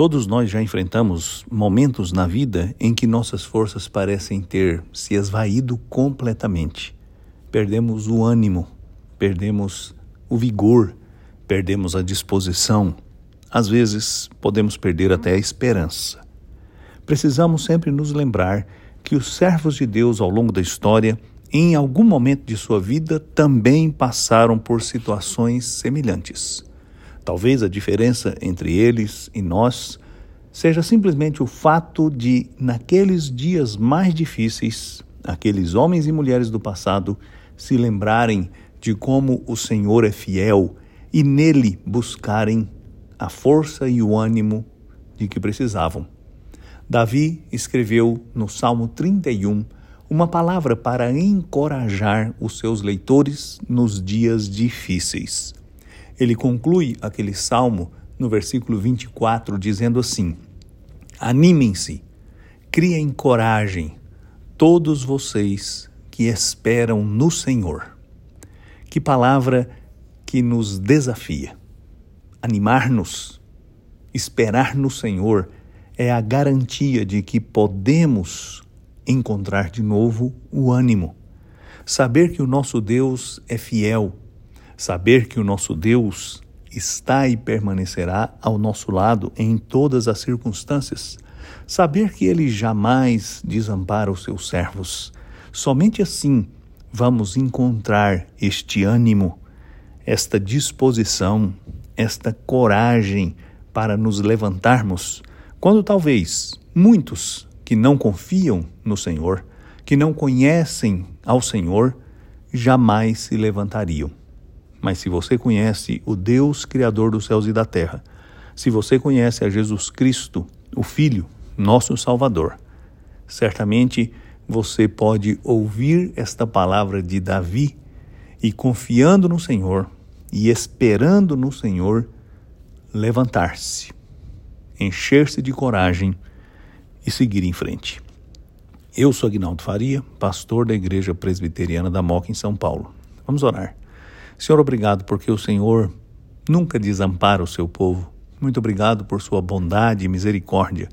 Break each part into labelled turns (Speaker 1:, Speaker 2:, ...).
Speaker 1: Todos nós já enfrentamos momentos na vida em que nossas forças parecem ter se esvaído completamente. Perdemos o ânimo, perdemos o vigor, perdemos a disposição. Às vezes, podemos perder até a esperança. Precisamos sempre nos lembrar que os servos de Deus ao longo da história, em algum momento de sua vida, também passaram por situações semelhantes. Talvez a diferença entre eles e nós seja simplesmente o fato de, naqueles dias mais difíceis, aqueles homens e mulheres do passado se lembrarem de como o Senhor é fiel e nele buscarem a força e o ânimo de que precisavam. Davi escreveu no Salmo 31 uma palavra para encorajar os seus leitores nos dias difíceis. Ele conclui aquele salmo no versículo 24, dizendo assim: Animem-se, criem coragem, todos vocês que esperam no Senhor. Que palavra que nos desafia. Animar-nos, esperar no Senhor é a garantia de que podemos encontrar de novo o ânimo. Saber que o nosso Deus é fiel Saber que o nosso Deus está e permanecerá ao nosso lado em todas as circunstâncias. Saber que Ele jamais desampara os seus servos. Somente assim vamos encontrar este ânimo, esta disposição, esta coragem para nos levantarmos quando talvez muitos que não confiam no Senhor, que não conhecem ao Senhor, jamais se levantariam. Mas se você conhece o Deus Criador dos céus e da terra, se você conhece a Jesus Cristo, o Filho, nosso Salvador, certamente você pode ouvir esta palavra de Davi e, confiando no Senhor e esperando no Senhor, levantar-se, encher-se de coragem e seguir em frente. Eu sou Agnaldo Faria, pastor da Igreja Presbiteriana da Moca, em São Paulo. Vamos orar. Senhor, obrigado porque o Senhor nunca desampara o seu povo. Muito obrigado por sua bondade e misericórdia.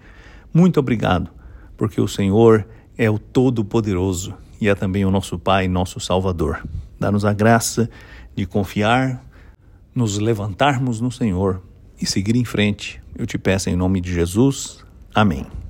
Speaker 1: Muito obrigado porque o Senhor é o Todo-Poderoso e é também o nosso Pai, nosso Salvador. Dá-nos a graça de confiar, nos levantarmos no Senhor e seguir em frente. Eu te peço em nome de Jesus. Amém.